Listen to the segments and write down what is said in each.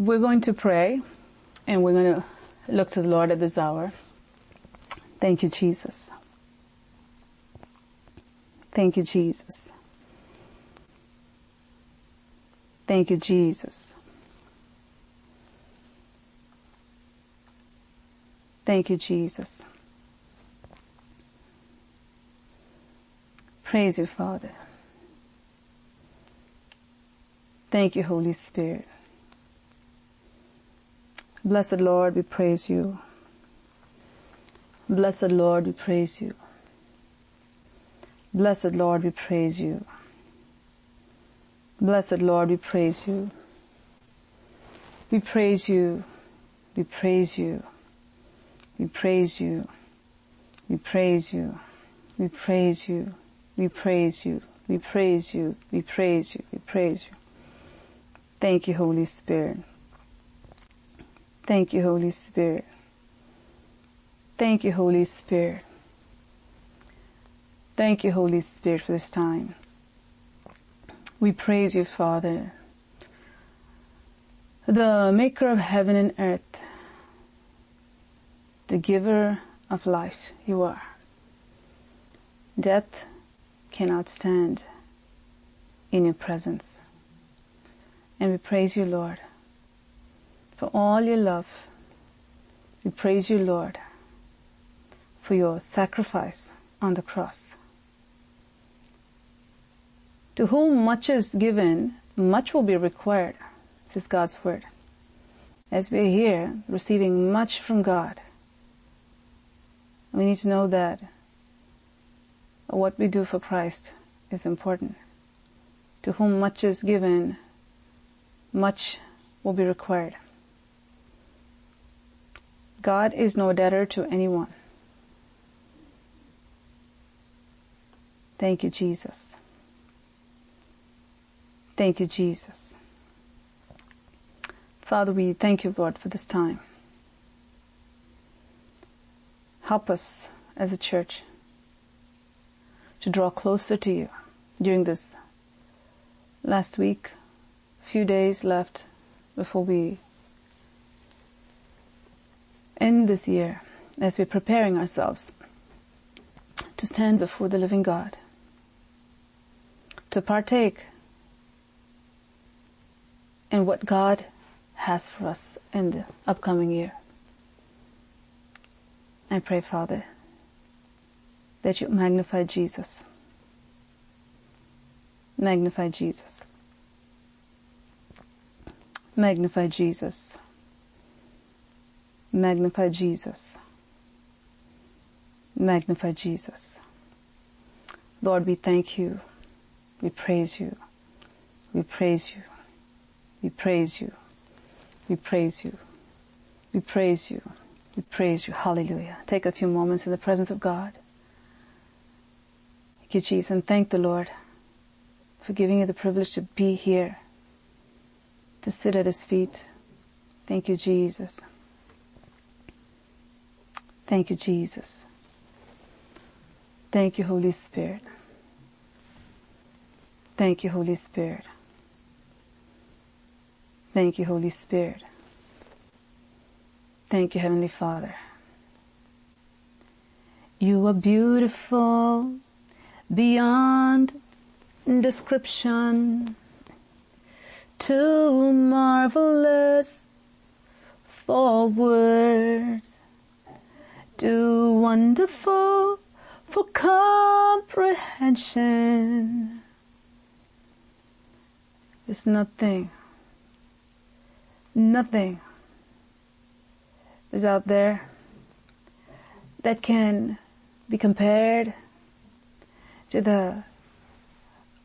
We're going to pray and we're going to look to the Lord at this hour. Thank you, Jesus. Thank you, Jesus. Thank you, Jesus. Thank you, Jesus. Praise you, Father. Thank you, Holy Spirit. Blessed Lord, we praise you. Blessed Lord, we praise you. Blessed Lord, we praise you. Blessed Lord, we praise you. We praise you. We praise you. We praise you. We praise you. We praise you. We praise you. We praise you. We praise you. We praise you. Thank you, Holy Spirit. Thank you, Holy Spirit. Thank you, Holy Spirit. Thank you, Holy Spirit, for this time. We praise you, Father, the maker of heaven and earth, the giver of life you are. Death cannot stand in your presence. And we praise you, Lord, for all your love. We praise you, Lord, for your sacrifice on the cross. To whom much is given, much will be required, is God's word. As we are here receiving much from God, we need to know that what we do for Christ is important. To whom much is given, much will be required. God is no debtor to anyone. Thank you, Jesus. Thank you, Jesus. Father, we thank you, Lord, for this time. Help us as a church to draw closer to you during this last week, few days left before we end this year as we're preparing ourselves to stand before the living God, to partake in what God has for us in the upcoming year. I pray, Father, that you magnify Jesus. Magnify Jesus. Magnify Jesus. Magnify Jesus. Magnify Jesus. Lord, we thank you. We praise you. We praise you. We praise you. We praise you. We praise you. We praise you. Hallelujah. Take a few moments in the presence of God. Thank you, Jesus, and thank the Lord for giving you the privilege to be here, to sit at His feet. Thank you, Jesus. Thank you, Jesus. Thank you, Holy Spirit. Thank you, Holy Spirit. Thank you, Holy Spirit. Thank you, Heavenly Father. You are beautiful beyond description, too marvelous for words, too wonderful for comprehension. There's nothing, nothing is out there that can be compared to the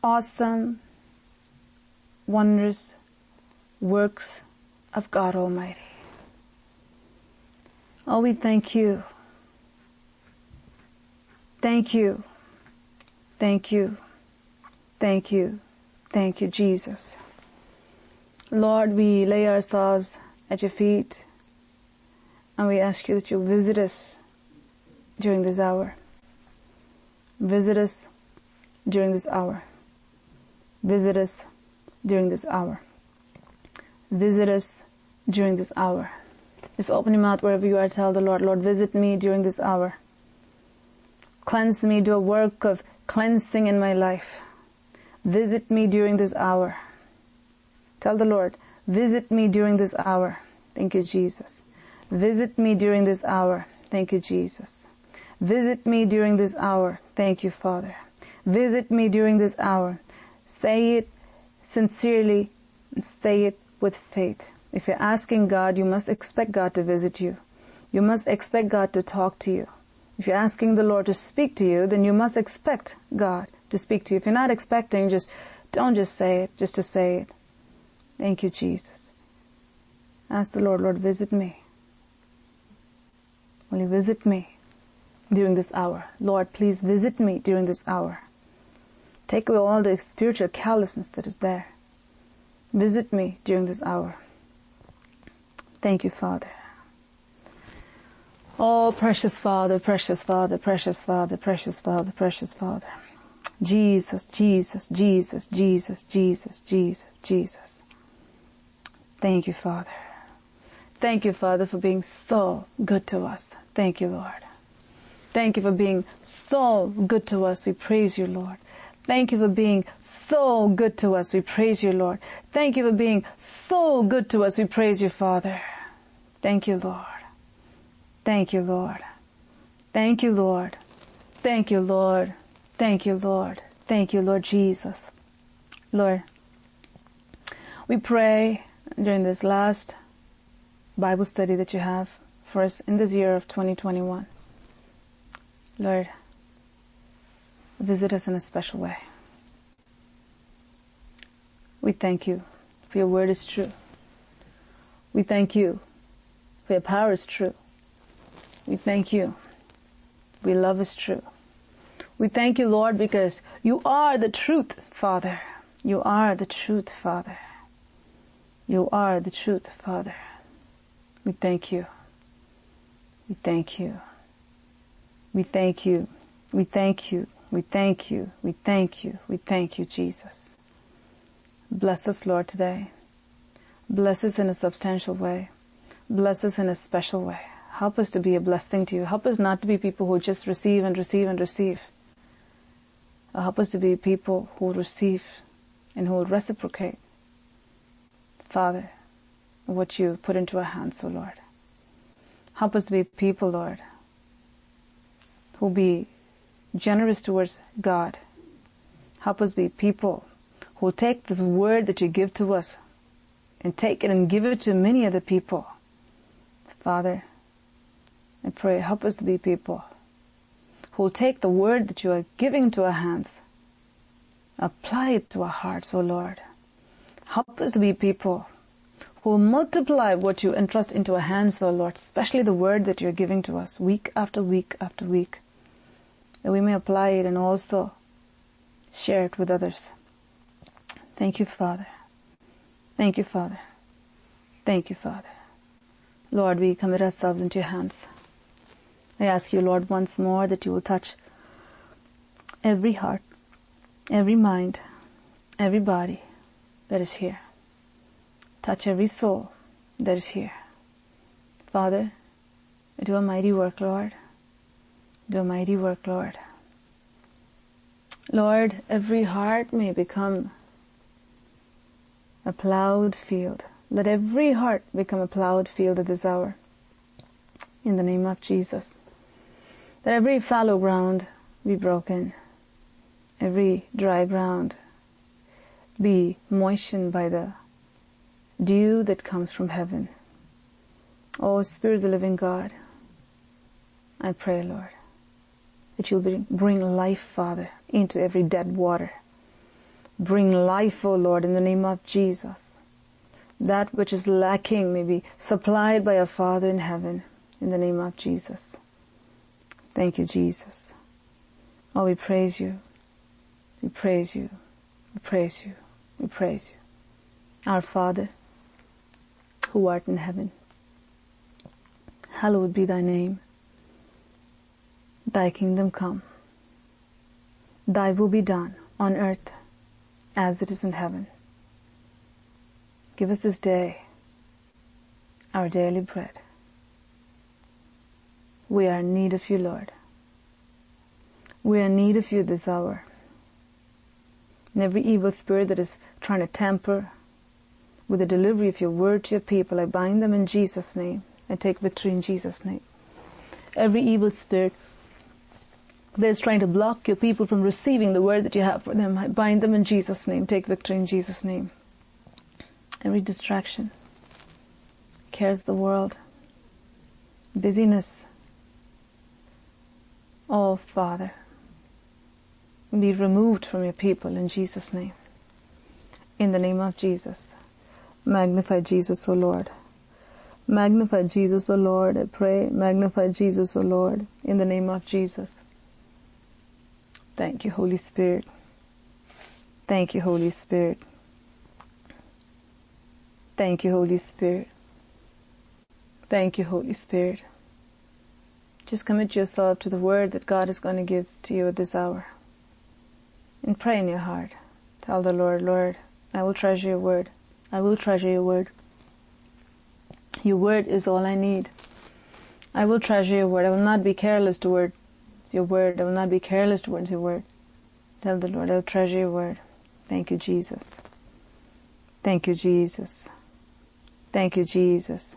awesome, wondrous works of God Almighty. Oh, we thank you. Thank you. Thank you. Thank you. Thank you, Jesus. Lord, we lay ourselves at your feet and we ask you that you visit us during this hour. Visit us during this hour. Visit us during this hour. Visit us during this hour. Just open your mouth wherever you are. Tell the Lord, Lord, visit me during this hour. Cleanse me. Do a work of cleansing in my life. Visit me during this hour. Tell the Lord, visit me during this hour. Thank you, Jesus. Visit me during this hour. Thank you, Jesus. Visit me during this hour. Thank you, Father. Visit me during this hour. Say it sincerely. And say it with faith. If you're asking God, you must expect God to visit you. You must expect God to talk to you. If you're asking the Lord to speak to you, then you must expect God to speak to you. If you're not expecting, just don't just say it, just to say it. Thank you, Jesus. Ask the Lord, Lord, visit me. Will you visit me during this hour? Lord, please visit me during this hour. Take away all the spiritual callousness that is there. Visit me during this hour. Thank you, Father. Oh, precious Father, precious Father, precious Father, precious Father, precious Father. Jesus, Jesus, Jesus, Jesus, Jesus, Jesus, Jesus. Thank you, Father. Thank you, Father, for being so good to us. Thank you, Lord. Thank you for being so good to us. We praise you, Lord. Thank you for being so good to us. We praise you, Lord. Thank you for being so good to us. We praise you, Father. Thank you, Lord. Thank you, Lord. Thank you, Lord. Thank you, Lord. Thank you, Lord. Thank you, Lord Jesus. Lord, we pray during this last Bible study that you have for us in this year of 2021. Lord, visit us in a special way. We thank you for your word is true. We thank you for your power is true. We thank you. We love is true. We thank you, Lord, because you are the truth, Father. You are the truth, Father. You are the truth, Father. We thank you. We thank you. We thank you. We thank you. We thank you. We thank you. We thank you, Jesus. Bless us, Lord, today. Bless us in a substantial way. Bless us in a special way. Help us to be a blessing to you. Help us not to be people who just receive and receive and receive. Uh, help us to be people who receive and who reciprocate. Father, what you put into our hands, O Lord. Help us to be people, Lord, who be generous towards God. Help us be people who take this word that you give to us and take it and give it to many other people. Father, I pray help us to be people who will take the word that you are giving to our hands, apply it to our hearts, O Lord. Help us to be people who will multiply what you entrust into our hands, O Lord, especially the word that you're giving to us week after week after week, that we may apply it and also share it with others. Thank you, Father. Thank you, Father. Thank you, Father. Lord, we commit ourselves into your hands. I ask you, Lord, once more that you will touch every heart, every mind, every body that is here. Touch every soul that is here. Father, do a mighty work, Lord. Do a mighty work, Lord. Lord, every heart may become a plowed field. Let every heart become a plowed field at this hour. In the name of Jesus that every fallow ground be broken, every dry ground be moistened by the dew that comes from heaven. Oh Spirit of the living God, I pray, Lord, that you'll bring life, Father, into every dead water. Bring life, O oh Lord, in the name of Jesus. That which is lacking may be supplied by our Father in heaven, in the name of Jesus. Thank you, Jesus. Oh, we praise you. We praise you. We praise you. We praise you. Our Father, who art in heaven, hallowed be thy name. Thy kingdom come. Thy will be done on earth as it is in heaven. Give us this day our daily bread. We are in need of you, Lord. We are in need of you this hour. And every evil spirit that is trying to tamper with the delivery of your word to your people, I bind them in Jesus' name. I take victory in Jesus' name. Every evil spirit that is trying to block your people from receiving the word that you have for them, I bind them in Jesus' name. Take victory in Jesus' name. Every distraction, cares of the world, busyness, oh Father, be removed from your people in Jesus' name. In the name of Jesus. Magnify Jesus, O Lord. Magnify Jesus, O Lord. I pray, magnify Jesus, O Lord, in the name of Jesus. Thank you, Holy Spirit. Thank you, Holy Spirit. Thank you, Holy Spirit. Thank you, Holy Spirit. Just commit yourself to the word that God is going to give to you at this hour and pray in your heart. Tell the Lord, Lord, I will treasure your word. I will treasure your word. Your word is all I need. I will treasure your word. I will not be careless towards your word. I will not be careless towards your word. Tell the Lord, I will treasure your word. Thank you, Jesus. Thank you, Jesus. Thank you, Jesus.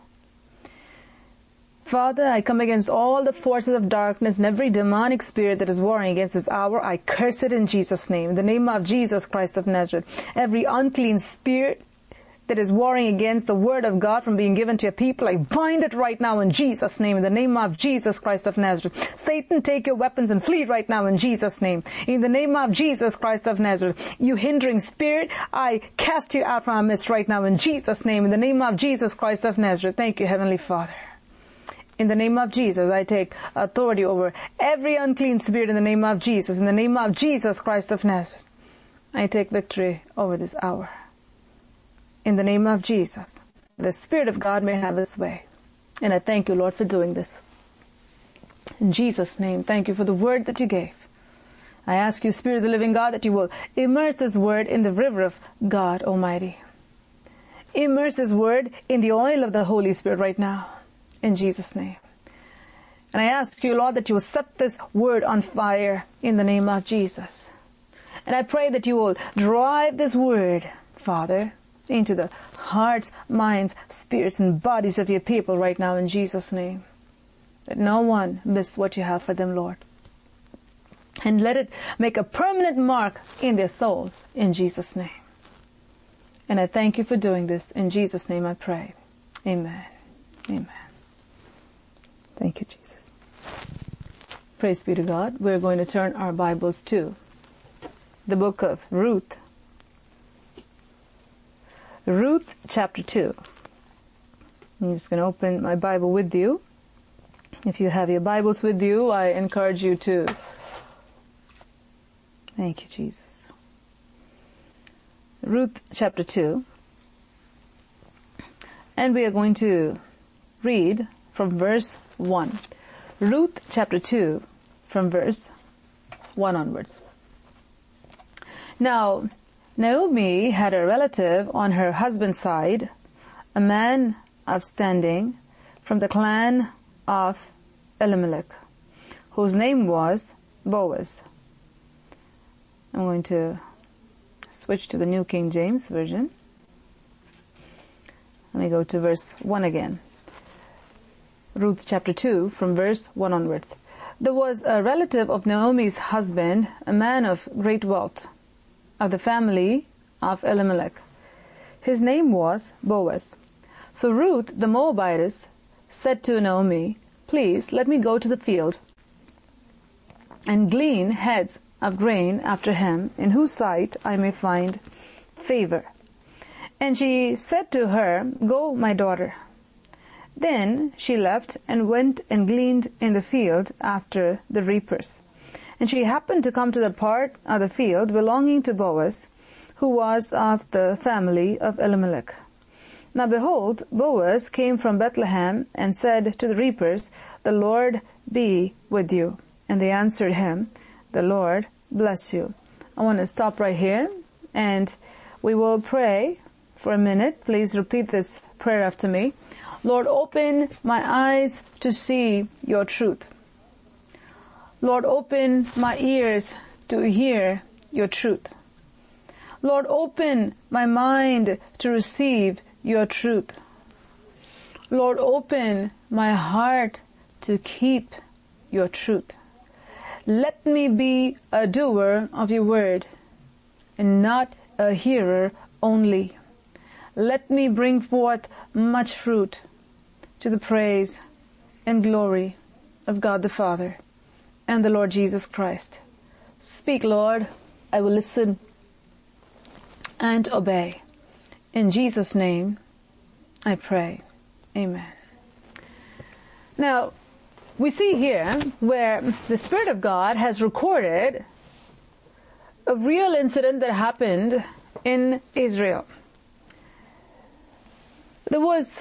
Father, I come against all the forces of darkness and every demonic spirit that is warring against this hour. I curse it in Jesus' name. In the name of Jesus Christ of Nazareth. Every unclean spirit that is warring against the word of God from being given to your people, I bind it right now in Jesus' name, in the name of Jesus Christ of Nazareth. Satan, take your weapons and flee right now in Jesus' name. In the name of Jesus Christ of Nazareth. You hindering spirit, I cast you out from our midst right now in Jesus' name, in the name of Jesus Christ of Nazareth. Thank you, Heavenly Father. In the name of Jesus, I take authority over every unclean spirit in the name of Jesus. In the name of Jesus Christ of Nazareth, I take victory over this hour. In the name of Jesus, the Spirit of God may have His way. And I thank you, Lord, for doing this. In Jesus' name, thank you for the word that you gave. I ask you, Spirit of the living God, that you will immerse this word in the river of God Almighty. Immerse this word in the oil of the Holy Spirit right now in Jesus' name. And I ask you, Lord, that you will set this word on fire in the name of Jesus. And I pray that you will drive this word, Father, into the hearts, minds, spirits, and bodies of your people right now in Jesus' name. That no one miss what you have for them, Lord. And let it make a permanent mark in their souls in Jesus' name. And I thank you for doing this. In Jesus' name I pray. Amen. Amen. Thank you, Jesus. Praise be to God. We're going to turn our Bibles to the book of Ruth. Ruth chapter 2. I'm just going to open my Bible with you. If you have your Bibles with you, I encourage you to. Thank you, Jesus. Ruth chapter 2. And we are going to read from verse 1. Ruth chapter 2 from verse 1 onwards. Now, Naomi had a relative on her husband's side, a man of standing from the clan of Elimelech, whose name was Boaz. I'm going to switch to the New King James Version. Let me go to verse 1 again. Ruth chapter 2 from verse 1 onwards. There was a relative of Naomi's husband, a man of great wealth, of the family of Elimelech. His name was Boaz. So Ruth the Moabitess said to Naomi, Please let me go to the field and glean heads of grain after him, in whose sight I may find favor. And she said to her, Go, my daughter. Then she left and went and gleaned in the field after the reapers. And she happened to come to the part of the field belonging to Boaz, who was of the family of Elimelech. Now behold, Boaz came from Bethlehem and said to the reapers, The Lord be with you. And they answered him, The Lord bless you. I want to stop right here and we will pray for a minute. Please repeat this prayer after me. Lord, open my eyes to see your truth. Lord, open my ears to hear your truth. Lord, open my mind to receive your truth. Lord, open my heart to keep your truth. Let me be a doer of your word and not a hearer only. Let me bring forth much fruit to the praise and glory of God the Father and the Lord Jesus Christ. Speak, Lord. I will listen and obey. In Jesus' name, I pray. Amen. Now, we see here where the Spirit of God has recorded a real incident that happened in Israel. There was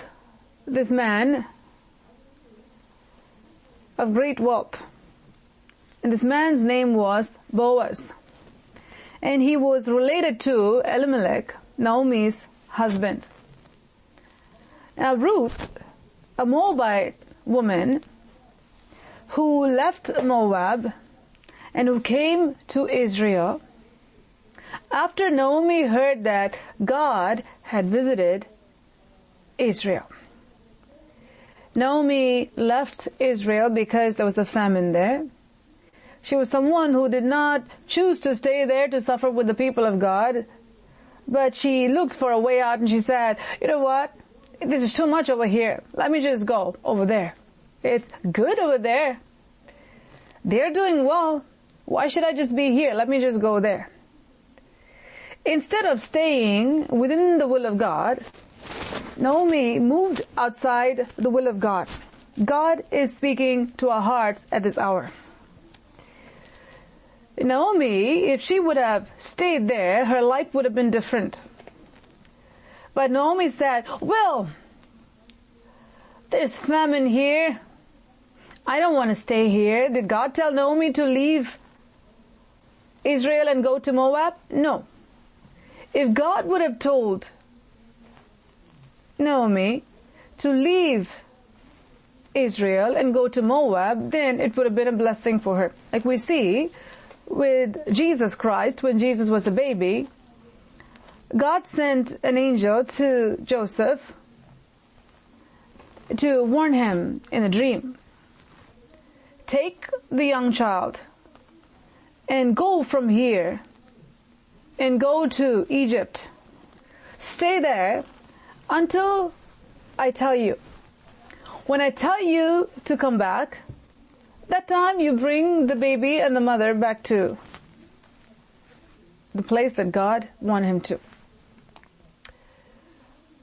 this man of great wealth. And this man's name was Boaz. And he was related to Elimelech, Naomi's husband. Now Ruth, a Moabite woman who left Moab and who came to Israel, after Naomi heard that God had visited Israel. Naomi left Israel because there was a famine there. She was someone who did not choose to stay there to suffer with the people of God, but she looked for a way out and she said, you know what? This is too much over here. Let me just go over there. It's good over there. They're doing well. Why should I just be here? Let me just go there. Instead of staying within the will of God, Naomi moved outside the will of God. God is speaking to our hearts at this hour. Naomi, if she would have stayed there, her life would have been different. But Naomi said, well, there's famine here. I don't want to stay here. Did God tell Naomi to leave Israel and go to Moab? No. If God would have told Naomi to leave Israel and go to Moab, then it would have been a blessing for her. Like we see with Jesus Christ, when Jesus was a baby, God sent an angel to Joseph to warn him in a dream. Take the young child and go from here and go to Egypt. Stay there until I tell you. When I tell you to come back, that time you bring the baby and the mother back to the place that God wanted him to.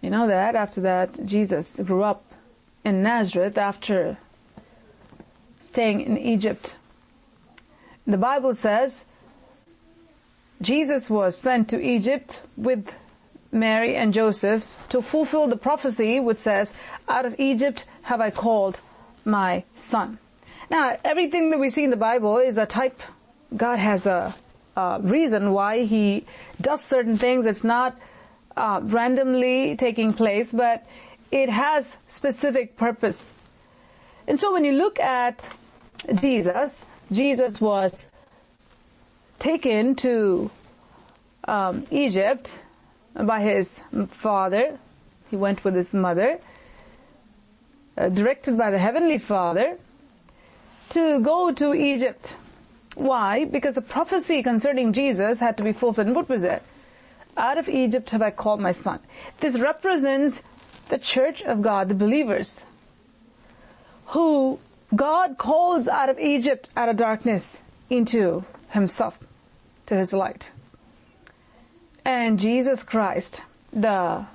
You know that after that Jesus grew up in Nazareth after staying in Egypt. The Bible says Jesus was sent to Egypt with Mary and Joseph to fulfill the prophecy which says, out of Egypt have I called my son. Now, everything that we see in the Bible is a type. God has a, a reason why he does certain things. It's not uh, randomly taking place, but it has specific purpose. And so when you look at Jesus, Jesus was taken to um, Egypt by his father. He went with his mother, uh, directed by the heavenly father, to go to Egypt. Why? Because the prophecy concerning Jesus had to be fulfilled. what was it? Out of Egypt have I called my son. This represents the church of God, the believers, who God calls out of Egypt, out of darkness, into himself, to his light. And Jesus Christ, the,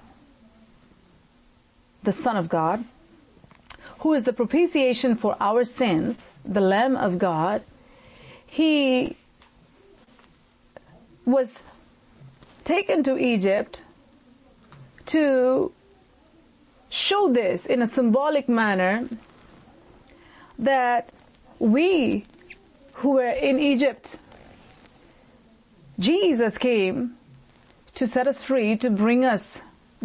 the Son of God, who is the propitiation for our sins, the Lamb of God, he was taken to Egypt to show this in a symbolic manner that we who were in Egypt, Jesus came to set us free, to bring us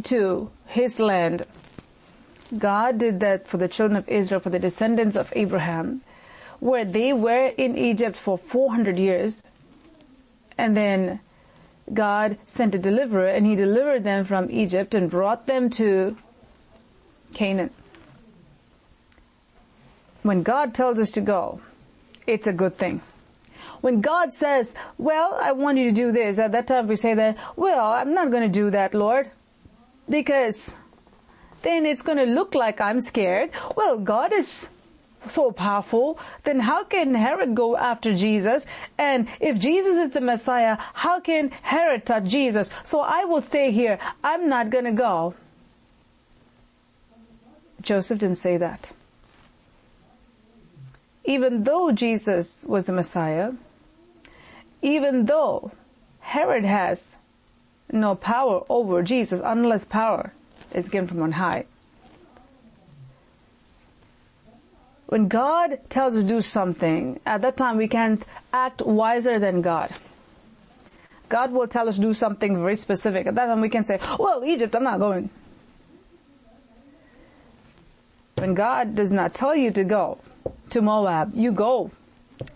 to His land. God did that for the children of Israel, for the descendants of Abraham, where they were in Egypt for 400 years, and then God sent a deliverer and he delivered them from Egypt and brought them to Canaan. When God tells us to go, it's a good thing. When God says, well, I want you to do this, at that time we say that, well, I'm not going to do that, Lord, because then it's going to look like I'm scared. Well, God is so powerful, then how can Herod go after Jesus? And if Jesus is the Messiah, how can Herod touch Jesus? So I will stay here. I'm not gonna go. Joseph didn't say that. Even though Jesus was the Messiah, even though Herod has no power over Jesus unless power is given from on high. When God tells us to do something, at that time we can't act wiser than God. God will tell us to do something very specific. At that time we can say, well, Egypt, I'm not going. When God does not tell you to go to Moab, you go.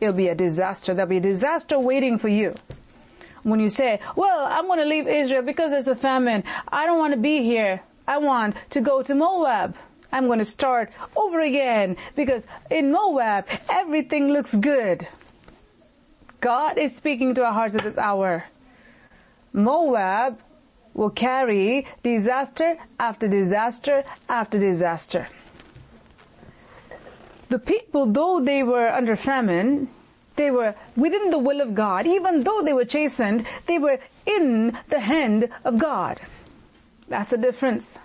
It'll be a disaster. There'll be a disaster waiting for you. When you say, well, I'm going to leave Israel because there's a famine. I don't want to be here. I want to go to Moab. I'm going to start over again because in Moab, everything looks good. God is speaking to our hearts at this hour. Moab will carry disaster after disaster after disaster. The people, though they were under famine, they were within the will of God. Even though they were chastened, they were in the hand of God. That's the difference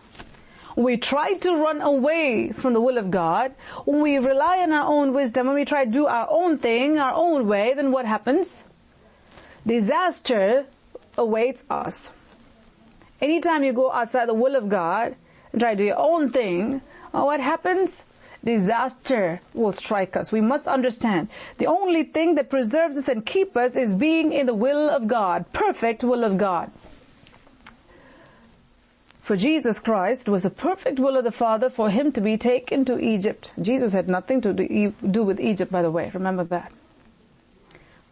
we try to run away from the will of God, when we rely on our own wisdom, when we try to do our own thing, our own way, then what happens? Disaster awaits us. Anytime you go outside the will of God and try to do your own thing, uh, what happens? Disaster will strike us. We must understand the only thing that preserves us and keeps us is being in the will of God, perfect will of God. For Jesus Christ was the perfect will of the Father for him to be taken to Egypt. Jesus had nothing to do with Egypt, by the way. Remember that.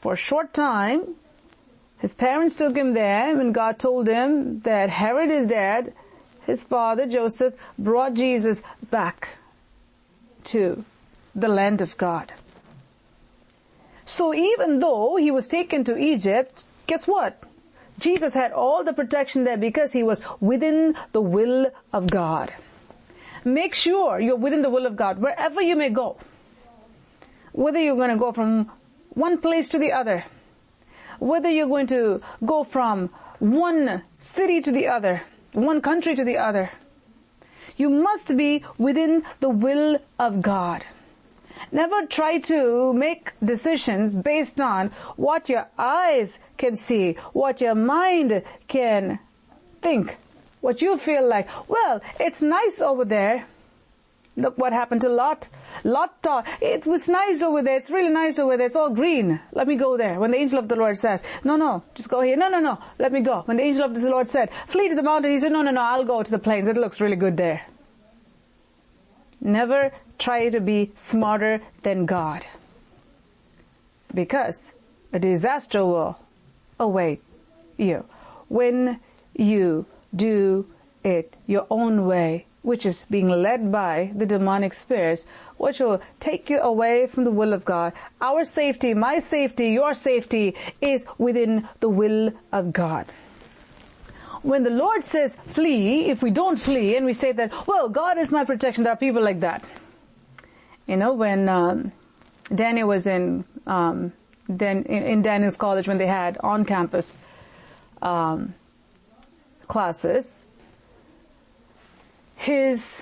For a short time, his parents took him there when God told him that Herod is dead. His father, Joseph, brought Jesus back to the land of God. So even though he was taken to Egypt, guess what? Jesus had all the protection there because he was within the will of God. Make sure you're within the will of God wherever you may go. Whether you're going to go from one place to the other, whether you're going to go from one city to the other, one country to the other, you must be within the will of God. Never try to make decisions based on what your eyes can see, what your mind can think, what you feel like. Well, it's nice over there. Look what happened to Lot. Lot thought, it was nice over there, it's really nice over there, it's all green. Let me go there. When the angel of the Lord says, no, no, just go here. No, no, no, let me go. When the angel of the Lord said, flee to the mountain, he said, no, no, no, I'll go to the plains. It looks really good there. Never try to be smarter than God. Because a disaster will await you when you do it your own way, which is being led by the demonic spirits, which will take you away from the will of God. Our safety, my safety, your safety is within the will of God when the Lord says flee, if we don't flee and we say that, well, God is my protection, there are people like that. You know, when um, Daniel was in, um, Dan, in, Daniel's college when they had on-campus um, classes, his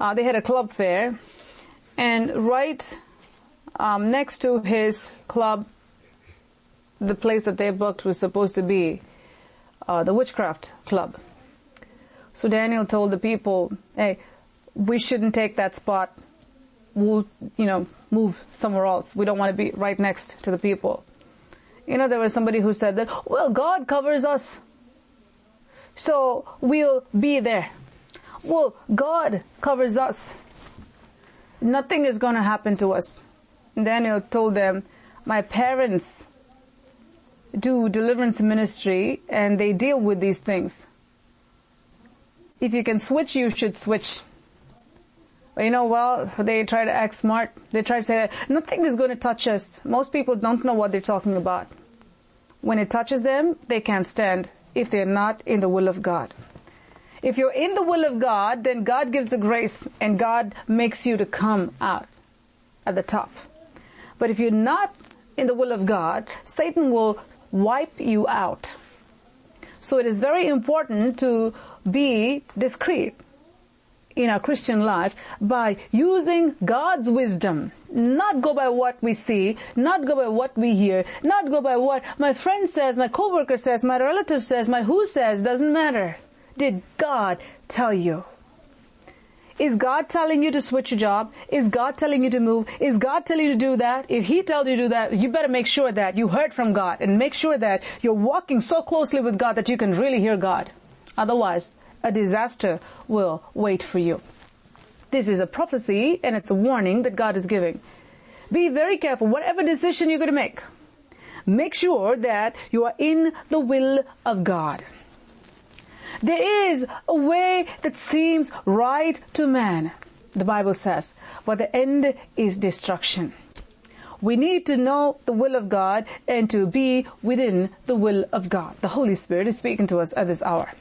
uh, they had a club fair, and right um, next to his club, the place that they booked was supposed to be uh, the witchcraft club. So Daniel told the people, "Hey, we shouldn't take that spot. We'll, you know, move somewhere else. We don't want to be right next to the people." You know, there was somebody who said that, "Well, God covers us, so we'll be there." Well, God covers us. Nothing is going to happen to us. Daniel told them, my parents do deliverance ministry and they deal with these things. If you can switch, you should switch. But you know, well, they try to act smart. They try to say, nothing is going to touch us. Most people don't know what they're talking about. When it touches them, they can't stand if they're not in the will of God. If you're in the will of God, then God gives the grace and God makes you to come out at the top. But if you're not in the will of God, Satan will wipe you out. So it is very important to be discreet in our Christian life by using God's wisdom. Not go by what we see, not go by what we hear, not go by what my friend says, my coworker says, my relative says, my who says, doesn't matter. Did God tell you? Is God telling you to switch your job? Is God telling you to move? Is God telling you to do that? If He tells you to do that, you better make sure that you heard from God and make sure that you're walking so closely with God that you can really hear God. Otherwise, a disaster will wait for you. This is a prophecy and it's a warning that God is giving. Be very careful, whatever decision you're going to make. Make sure that you are in the will of God. There is a way that seems right to man, the Bible says, but the end is destruction. We need to know the will of God and to be within the will of God. The Holy Spirit is speaking to us at this hour.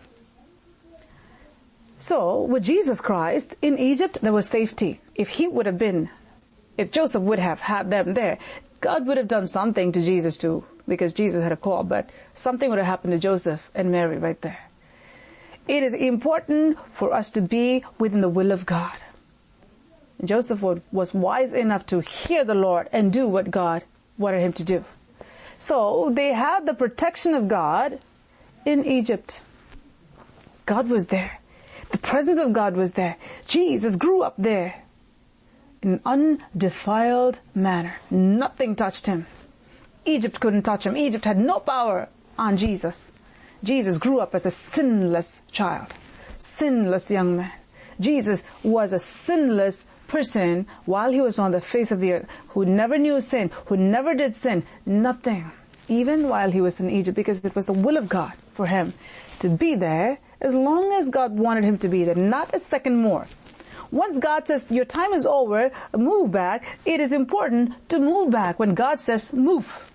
So, with Jesus Christ, in Egypt, there was safety. If he would have been, if Joseph would have had them there, God would have done something to Jesus too, because Jesus had a call, but something would have happened to Joseph and Mary right there. It is important for us to be within the will of God. Joseph was wise enough to hear the Lord and do what God wanted him to do. So they had the protection of God in Egypt. God was there. The presence of God was there. Jesus grew up there in an undefiled manner. Nothing touched him. Egypt couldn't touch him. Egypt had no power on Jesus. Jesus grew up as a sinless child, sinless young man. Jesus was a sinless person while he was on the face of the earth, who never knew sin, who never did sin, nothing, even while he was in Egypt, because it was the will of God for him to be there as long as God wanted him to be there, not a second more. Once God says your time is over, move back, it is important to move back when God says move.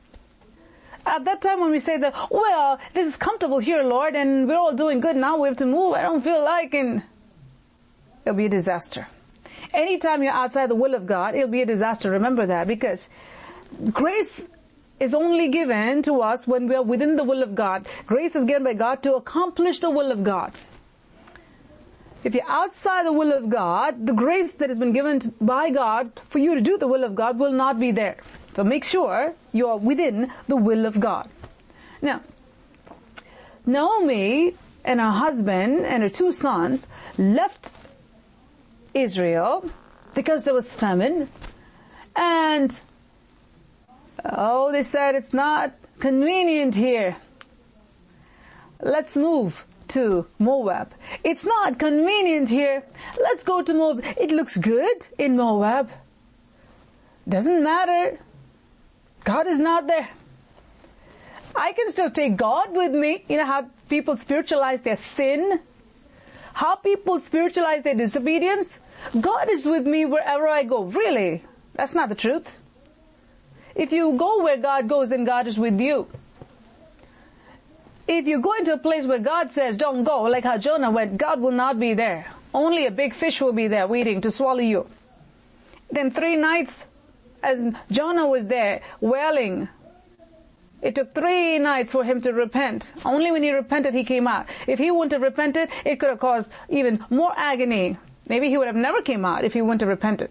At that time when we say that, well, this is comfortable here, Lord, and we're all doing good now, we have to move, I don't feel like, and it'll be a disaster. Anytime you're outside the will of God, it'll be a disaster. Remember that because grace is only given to us when we are within the will of God. Grace is given by God to accomplish the will of God. If you're outside the will of God, the grace that has been given by God for you to do the will of God will not be there. So make sure you are within the will of God. Now, Naomi and her husband and her two sons left Israel because there was famine. And oh they said it's not convenient here. Let's move to Moab. It's not convenient here. Let's go to Moab. It looks good in Moab. Doesn't matter God is not there. I can still take God with me. You know how people spiritualize their sin? How people spiritualize their disobedience? God is with me wherever I go. Really? That's not the truth. If you go where God goes, then God is with you. If you go into a place where God says don't go, like how Jonah went, God will not be there. Only a big fish will be there waiting to swallow you. Then three nights as Jonah was there wailing. It took three nights for him to repent. Only when he repented he came out. If he wouldn't have repented, it could have caused even more agony. Maybe he would have never came out if he wouldn't have repented.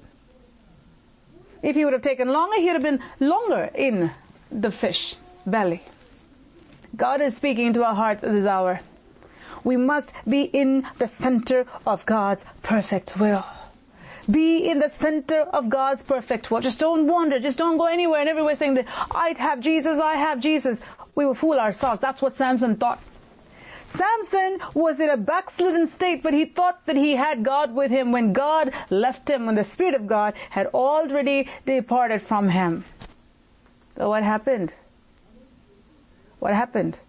If he would have taken longer, he would have been longer in the fish belly. God is speaking into our hearts at this hour. We must be in the center of God's perfect will. Be in the center of God's perfect will. Just don't wander. Just don't go anywhere and everywhere saying that I have Jesus, I have Jesus. We will fool ourselves. That's what Samson thought. Samson was in a backslidden state, but he thought that he had God with him when God left him, when the Spirit of God had already departed from him. So what happened? What happened?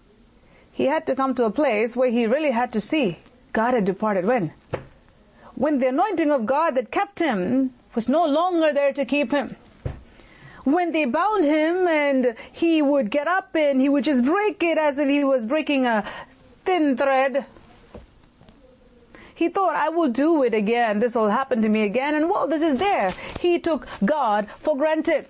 He had to come to a place where he really had to see God had departed. When? When the anointing of God that kept him was no longer there to keep him when they bound him and he would get up and he would just break it as if he was breaking a thin thread. He thought, I will do it again. This will happen to me again. And well, this is there. He took God for granted.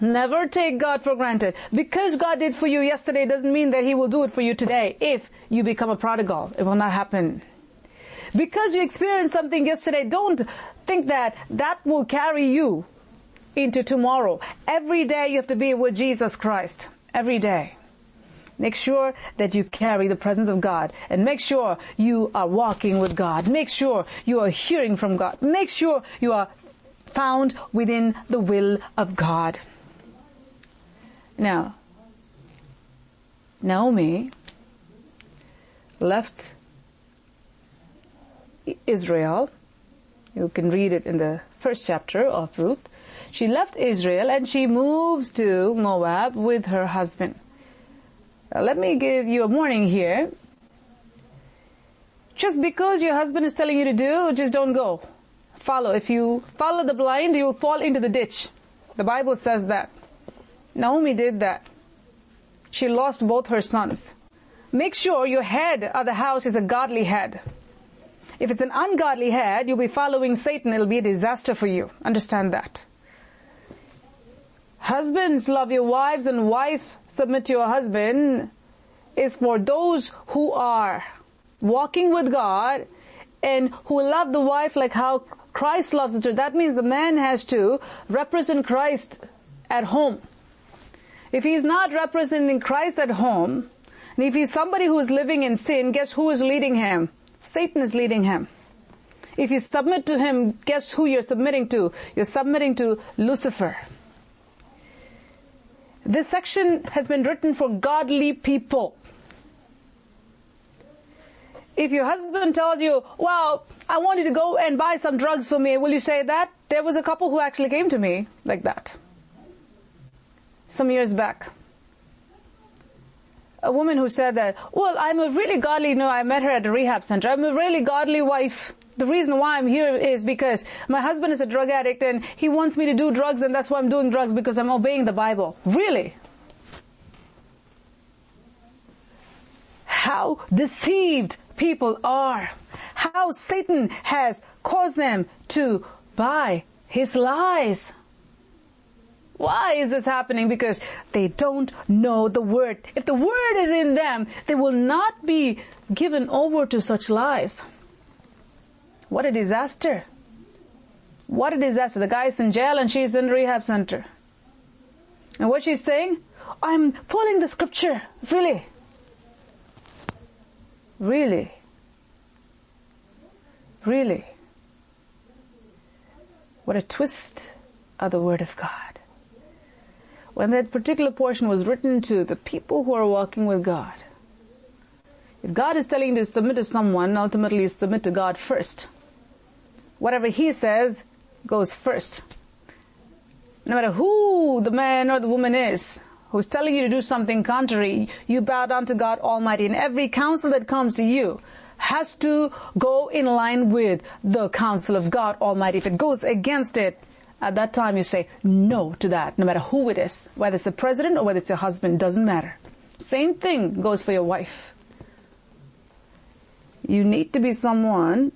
Never take God for granted. Because God did for you yesterday doesn't mean that He will do it for you today. If you become a prodigal, it will not happen. Because you experienced something yesterday, don't think that that will carry you into tomorrow. Every day you have to be with Jesus Christ. Every day. Make sure that you carry the presence of God and make sure you are walking with God. Make sure you are hearing from God. Make sure you are found within the will of God. Now, Naomi left Israel. You can read it in the first chapter of Ruth. She left Israel and she moves to Moab with her husband. Now, let me give you a warning here. Just because your husband is telling you to do, just don't go. Follow. If you follow the blind, you'll fall into the ditch. The Bible says that. Naomi did that. She lost both her sons. Make sure your head of the house is a godly head. If it's an ungodly head, you'll be following Satan. It'll be a disaster for you. Understand that. Husbands, love your wives and wife, submit to your husband is for those who are walking with God and who love the wife like how Christ loves the church. That means the man has to represent Christ at home. If he's not representing Christ at home, and if he's somebody who is living in sin, guess who is leading him? Satan is leading him. If you submit to him, guess who you're submitting to? You're submitting to Lucifer. This section has been written for godly people. If your husband tells you, well, I want you to go and buy some drugs for me, will you say that? There was a couple who actually came to me like that. Some years back. A woman who said that, well, I'm a really godly, no, I met her at a rehab center. I'm a really godly wife the reason why I'm here is because my husband is a drug addict and he wants me to do drugs and that's why I'm doing drugs because I'm obeying the Bible. Really? How deceived people are. How Satan has caused them to buy his lies. Why is this happening? Because they don't know the word. If the word is in them, they will not be given over to such lies. What a disaster. What a disaster. The guy is in jail and she's in rehab center. And what she's saying? I'm following the scripture. Really? Really? Really? What a twist of the Word of God. When that particular portion was written to the people who are walking with God, if God is telling you to submit to someone, ultimately submit to God first whatever he says goes first. No matter who the man or the woman is who's telling you to do something contrary, you bow down to God Almighty and every counsel that comes to you has to go in line with the counsel of God Almighty. If it goes against it, at that time you say no to that, no matter who it is. Whether it's the president or whether it's your husband, doesn't matter. Same thing goes for your wife. You need to be someone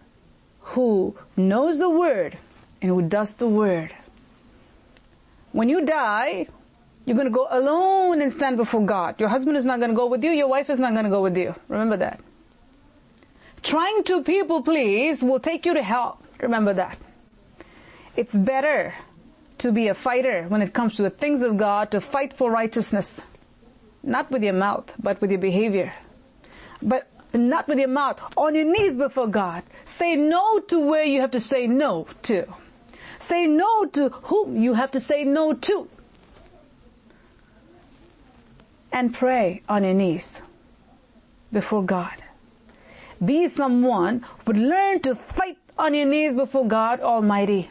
who knows the word and who does the word. When you die, you're to go alone and stand before God. Your husband is not to go with you. Your wife is not to go with you. Remember that. Trying to people please will take you to hell. Remember that. It's better to be a fighter when it comes to the things of God, to fight for righteousness. Not with your mouth, but with your behavior. But not with your mouth, on your knees before God. Say no to where you have to say no to. Say no to whom you have to say no to. And pray on your knees. before God. Be someone who would learn to fight on your knees before God Almighty.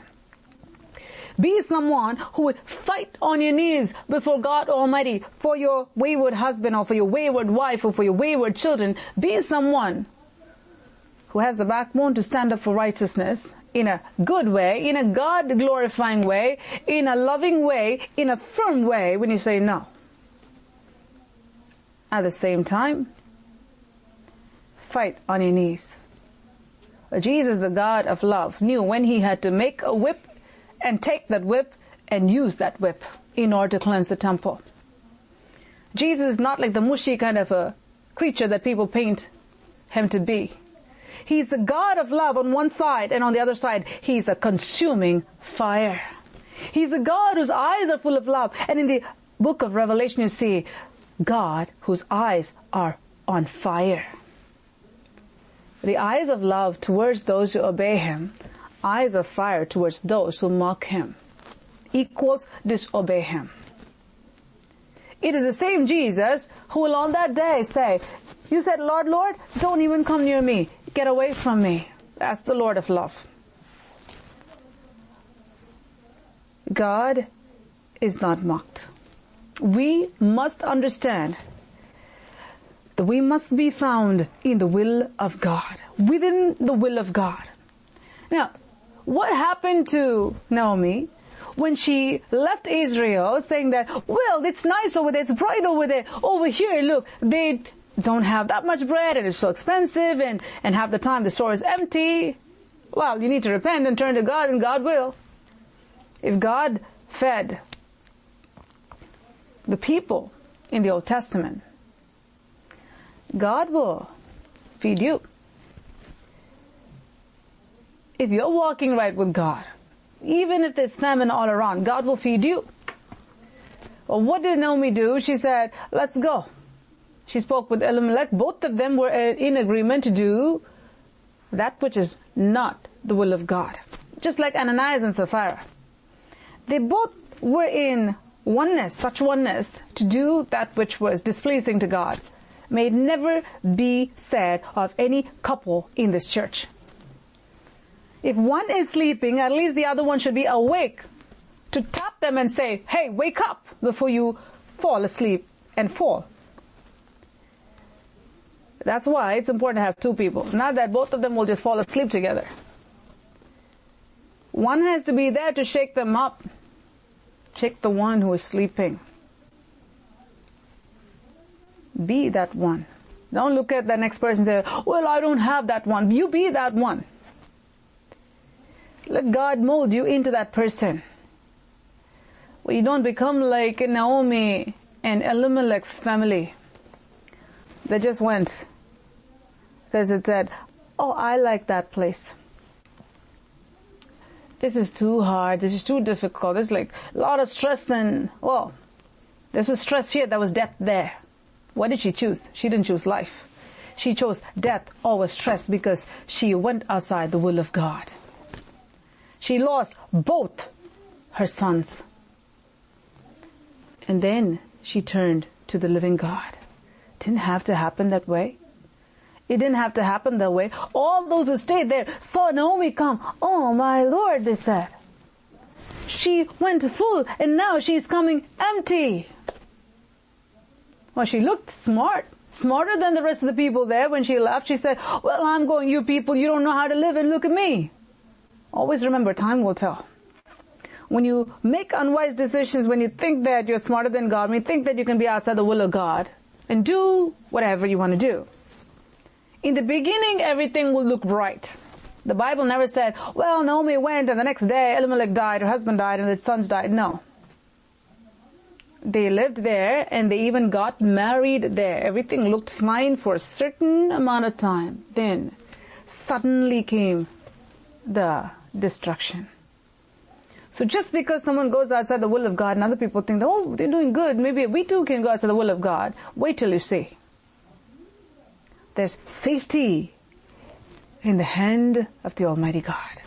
Be someone who would fight on your knees before God Almighty for your wayward husband or for your wayward wife or for your wayward children. Be someone who has the backbone to stand up for righteousness in a good way, in a God glorifying way, in a loving way, in a firm way when you say no. At the same time, fight on your knees. Jesus, the God of love, knew when he had to make a whip and take that whip and use that whip in order to cleanse the temple. Jesus is not like the mushy kind of a creature that people paint him to be. He's the God of love on one side and on the other side, He's a consuming fire. He's a God whose eyes are full of love. And in the book of Revelation you see God whose eyes are on fire. The eyes of love towards those who obey Him, eyes of fire towards those who mock Him, equals disobey Him. It is the same Jesus who will on that day say, you said, Lord, Lord, don't even come near me. Get away from me. That's the Lord of love. God is not mocked. We must understand that we must be found in the will of God, within the will of God. Now, what happened to Naomi when she left Israel saying that, well, it's nice over there, it's bright over there, over here, look, they don't have that much bread and it's so expensive and, and half the time the store is empty. Well, you need to repent and turn to God and God will. If God fed the people in the Old Testament, God will feed you. If you're walking right with God, even if there's famine all around, God will feed you. Well, what did Naomi do? She said, let's go. She spoke with Elimelech. Both of them were in agreement to do that which is not the will of God. Just like Ananias and Sapphira. They both were in oneness, such oneness, to do that which was displeasing to God. May it never be said of any couple in this church. If one is sleeping, at least the other one should be awake to tap them and say, hey, wake up before you fall asleep and fall. That's why it's important to have two people. Not that both of them will just fall asleep together. One has to be there to shake them up. Shake the one who is sleeping. Be that one. Don't look at the next person and say, well, I don't have that one. You be that one. Let God mold you into that person. You don't become like Naomi and Elimelech's family. They just went because it said, oh, I like that place. This is too hard. This is too difficult. There's like a lot of stress and, well, this was stress here. There was death there. What did she choose? She didn't choose life. She chose death over stress because she went outside the will of God. She lost both her sons. And then she turned to the living God. Didn't have to happen that way. It didn't have to happen that way. All those who stayed there saw Naomi come. Oh my Lord, they said. She went full and now she's coming empty. Well, she looked smart. Smarter than the rest of the people there when she left. She said, well, I'm going, you people, you don't know how to live and look at me. Always remember, time will tell. When you make unwise decisions, when you think that you're smarter than God, when you think that you can be outside the will of God, and do whatever you want to do. In the beginning, everything will look bright. The Bible never said, well, Naomi went and the next day Elimelech died, her husband died, and the sons died. No. They lived there and they even got married there. Everything looked fine for a certain amount of time. Then, suddenly came the destruction. So just because someone goes outside the will of God and other people think, oh, they're doing good, maybe we too can go outside the will of God, wait till you see. There's safety in the hand of the Almighty God.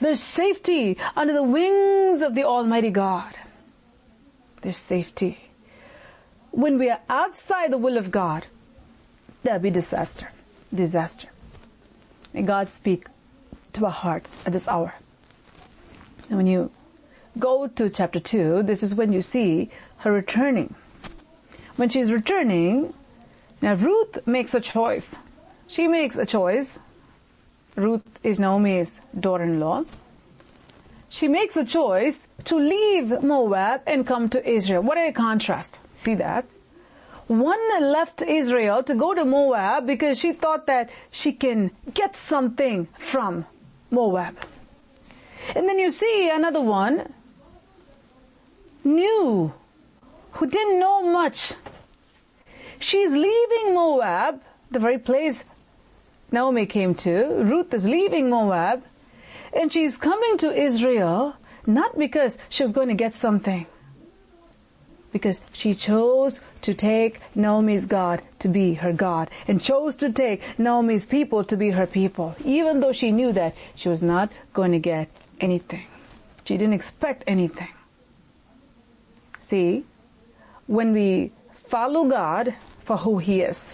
There's safety under the wings of the Almighty God. There's safety. When we are outside the will of God, there'll be disaster. Disaster. May God speak to our hearts at this hour. And when you go to chapter 2, this is when you see her returning. When she's returning, now Ruth makes a choice. She makes a choice. Ruth is Naomi's daughter-in-law. She makes a choice to leave Moab and come to Israel. What a contrast. See that? One left Israel to go to Moab because she thought that she can get something from Moab. And then you see another one, new, who didn't know much. She's leaving Moab, the very place Naomi came to. Ruth is leaving Moab, and she's coming to Israel not because she was going to get something, because she chose to take Naomi's God to be her God and chose to take Naomi's people to be her people, even though she knew that she was not going to get anything. She didn't expect anything. See, when we follow God for who He is,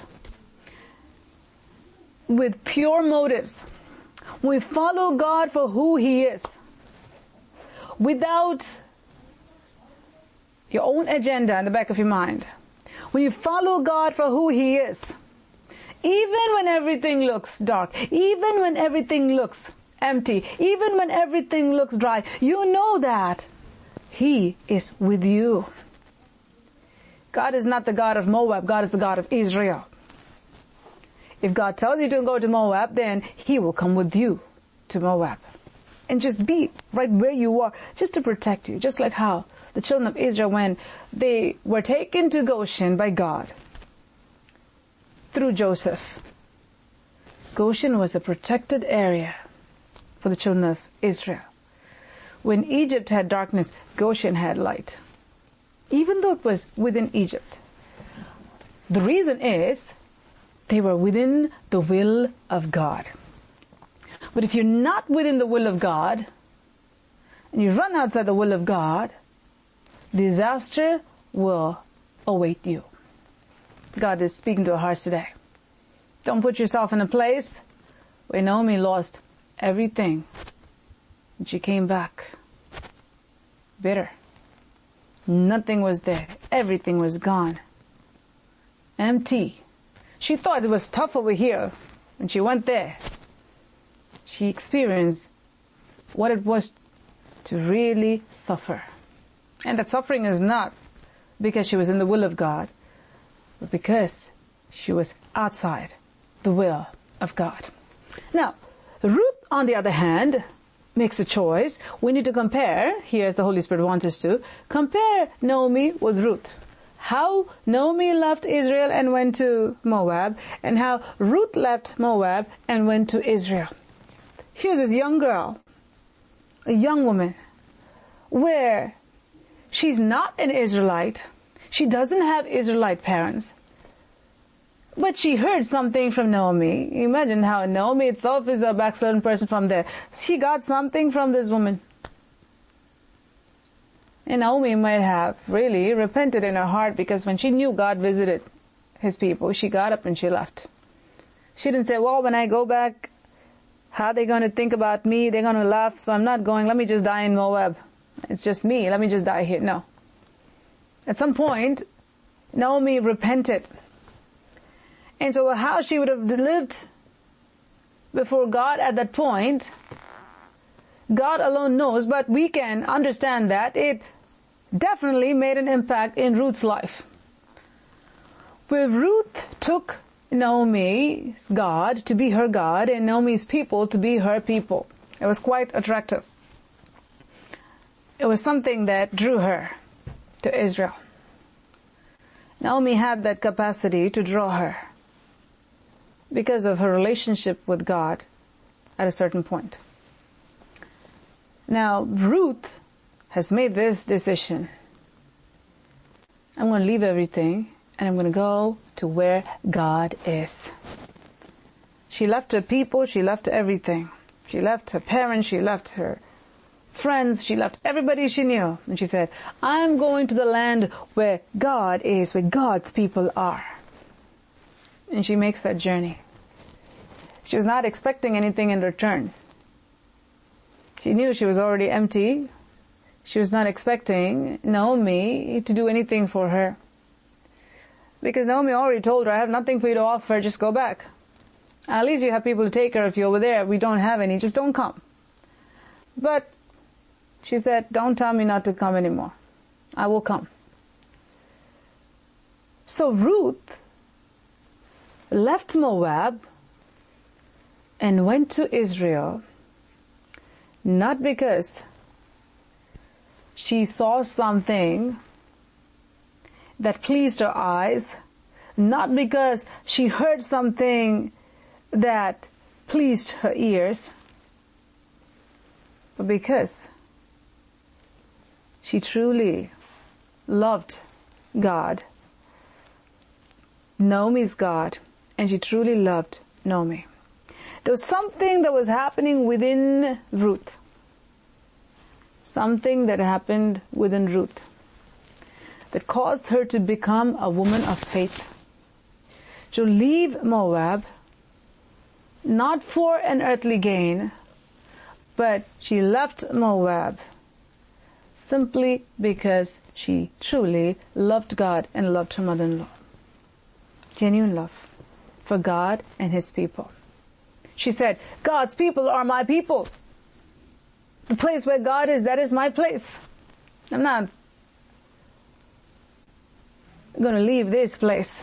with pure motives, we follow God for who He is, without your own agenda in the back of your mind. When you follow God for who He is, even when everything looks dark, even when everything looks empty, even when everything looks dry, you know that He is with you. God is not the God of Moab, God is the God of Israel. If God tells you to go to Moab, then He will come with you to Moab. And just be right where you are, just to protect you, just like how the children of Israel when they were taken to Goshen by God through Joseph. Goshen was a protected area for the children of Israel. When Egypt had darkness, Goshen had light. Even though it was within Egypt. The reason is they were within the will of God. But if you're not within the will of God, and you run outside the will of God, disaster will await you. God is speaking to our hearts today. Don't put yourself in a place where Naomi lost everything. And she came back bitter. Nothing was there. Everything was gone. Empty. She thought it was tough over here. When she went there, she experienced what it was to really suffer. And that suffering is not because she was in the will of God, but because she was outside the will of God. Now, Ruth, on the other hand, makes a choice. We need to compare, here as the Holy Spirit wants us to, compare Naomi with Ruth. How Naomi left Israel and went to Moab, and how Ruth left Moab and went to Israel. Here's this young girl, a young woman, where She's not an Israelite. She doesn't have Israelite parents. But she heard something from Naomi. Imagine how Naomi itself is a backslidden person from there. She got something from this woman. And Naomi might have really repented in her heart because when she knew God visited his people, she got up and she left. She didn't say, well, when I go back, how are they going to think about me? They're going to laugh, so I'm not going. Let me just die in Moab. It's just me. Let me just die here. No. At some point, Naomi repented. And so how she would have lived before God at that point, God alone knows, but we can understand that it definitely made an impact in Ruth's life. Where Ruth took Naomi's God to be her God and Naomi's people to be her people. It was quite attractive. It was something that drew her to Israel. Naomi had that capacity to draw her because of her relationship with God at a certain point. Now, Ruth has made this decision. I'm going to leave everything and I'm going to go to where God is. She left her people, she left everything. She left her parents, she left her friends, she left everybody she knew. And she said, I'm going to the land where God is, where God's people are. and she makes that journey. She was not expecting anything in return. She knew she was already empty. She was not expecting Naomi to do anything for her. Because Naomi already told her, I have nothing for you to offer, just go back. At least you have people to take care of you over there. We don't have any, just don't come. But she said, don't tell me not to come anymore. I will come. So Ruth left Moab and went to Israel not because she saw something that pleased her eyes, not because she heard something that pleased her ears, but because she truly loved God, Naomi's God, and she truly loved Naomi. There was something that was happening within Ruth. Something that happened within Ruth that caused her to become a woman of faith. To leave Moab, not for an earthly gain, but she left Moab simply because she truly loved God and loved her mother-in-law. Genuine love for God and His people. She said, God's people are my people. The place where God is, that is my place. I'm not to leave this place.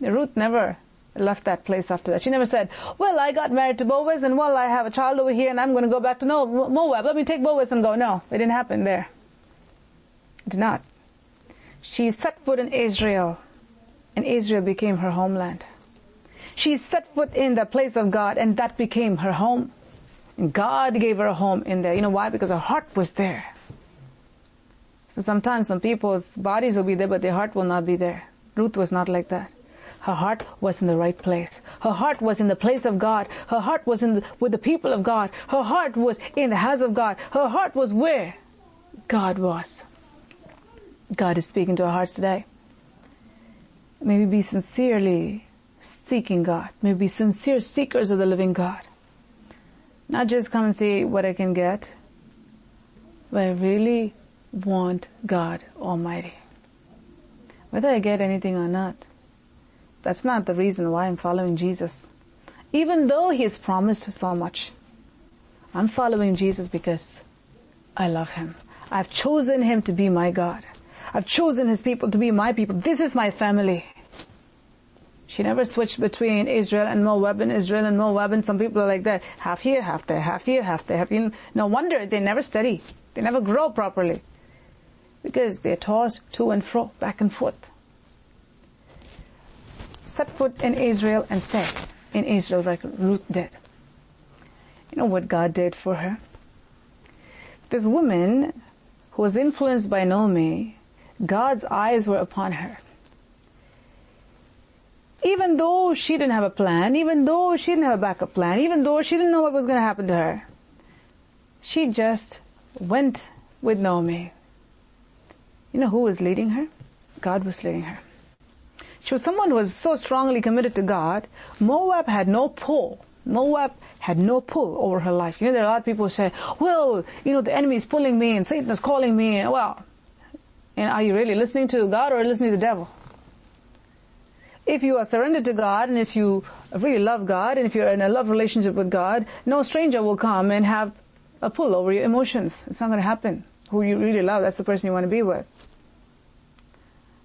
Ruth never left that place after that. She never said, well, I got married to Boaz and well, I have a child over here and I'm going to go back to Moab. Let me take Boaz and go. No, it didn't happen there. Did not. She set foot in Israel and Israel became her homeland. She set foot in the place of God and that became her home. And God gave her a home in there. You know why? Because her heart was there. Sometimes some people's bodies will be there, but their heart will not be there. Ruth was not like that. Her heart was in the right place. Her heart was in the place of God. Her heart was in the, with the people of God. Her heart was in the house of God. Her heart was where God was. God is speaking to our hearts today. May we be sincerely seeking God. May we be sincere seekers of the living God. Not just come and see what I can get, but I really want God Almighty. Whether I get anything or not, that's not the reason why I'm following Jesus. Even though He has promised so much, I'm following Jesus because I love Him. I've chosen Him to be my God. I've chosen His people to be my people. This is my family. She never switched between Israel and Moab and Israel and Moab and some people are like that. Half here, half there, half here, half there, half here. No wonder they never study. They never grow properly. Because they're tossed to and fro, back and forth. Set foot in Israel and stay in Israel like Ruth did. You know what God did for her? This woman who was influenced by Naomi, God's eyes were upon her even though she didn't have a plan, even though she didn't have a backup plan, even though she didn't know what was going to happen to her, she just went with Naomi. You know who was leading her? God was leading her. She was someone who was so strongly committed to God. Moab had no pull. Moab had no pull over her life. You know, there are a lot of people who say, well, you know, the enemy is pulling me and Satan is calling me. Well, and are you really listening to God or listening to the devil? if you are surrendered to God and if you really love God and if you're in a love relationship with God, no stranger will come and have a pull over your emotions. It's not going to happen. Who you really love, that's the person you want to be with.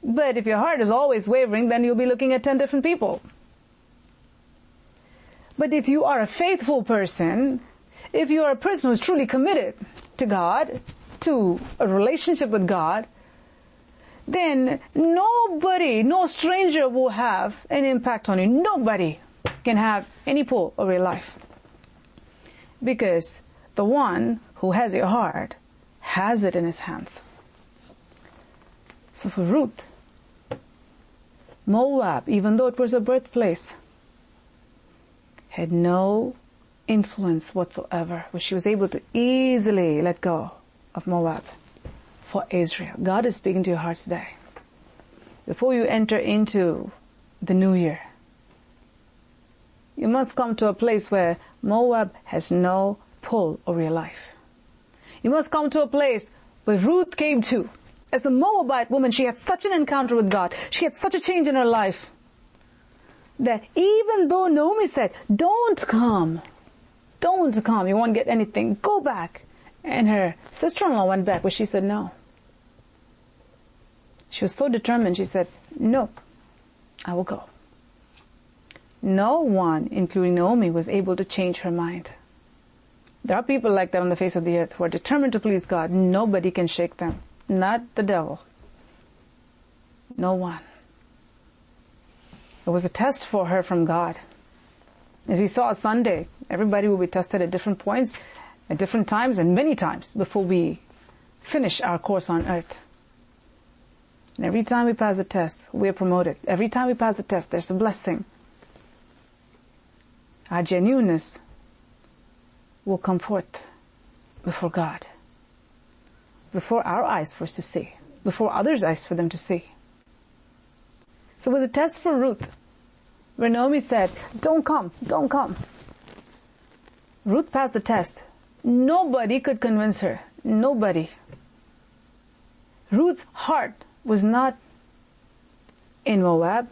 But if your heart is always wavering, then you'll be looking at 10 different people. But if you are a faithful person, if you are a person who's truly committed to God, to a relationship with God, then nobody, no stranger will have an impact on you. Nobody can have any pull over your life. Because the one who has your heart has it in his hands. So for Ruth, Moab, even though it was a birthplace, had no influence whatsoever, but she was able to easily let go of Moab for Israel. God is speaking to your hearts today. Before you enter into the new year, You must come to a place where Moab has no pull over your life. You must come to a place where Ruth came to. As a Moabite woman, she had such an encounter with God. She had such a change in her life that even though Naomi said, don't come, don't come, you won't get anything, go back. And her sister-in-law went back, but she said no. She was so determined, she said, no, I will go. No one, including Naomi, was able to change her mind. There are people like that on the face of the earth who are determined to please God. Nobody can shake them. Not the devil. No one. It was a test for her from God. As we saw Sunday, everybody will be tested at different points, at different times, and many times before we finish our course on earth. And every time we pass the test, we are promoted. Every time we pass the test, there's a blessing. Our genuineness will come forth before God, before our eyes for us to see, before others' eyes for them to see. So it was a test for Ruth, where Naomi said, don't come, don't come. Ruth passed the test. Nobody could convince her. Nobody. Ruth's heart was not in Moab.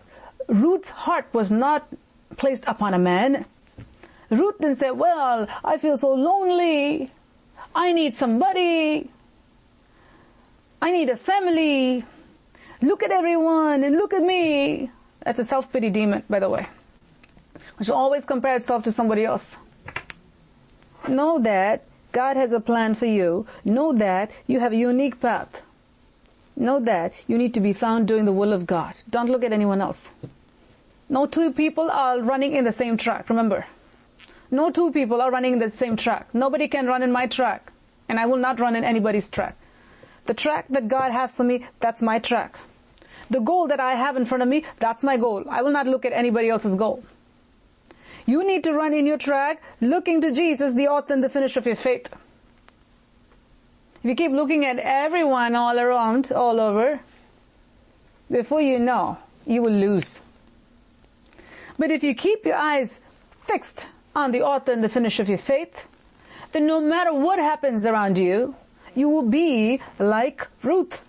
Ruth's heart was not placed upon a man. Ruth then said, well, I feel so lonely. I need somebody. I need a family. Look at everyone and look at me. That's a self-pity demon, by the way. Which always compare itself to somebody else. Know that God has a plan for you. Know that you have a unique path. Know that you need to be found doing the will of God. Don't look at anyone else. No two people are running in the same track, remember. No two people are running in the same track. Nobody can run in my track. And I will not run in anybody's track. The track that God has for me, that's my track. The goal that I have in front of me, that's my goal. I will not look at anybody else's goal. You need to run in your track looking to Jesus, the author and the finisher of your faith. You keep looking at everyone all around, all over, before you know, you will lose. But if you keep your eyes fixed on the author and the finish of your faith, then no matter what happens around you, you will be like Ruth.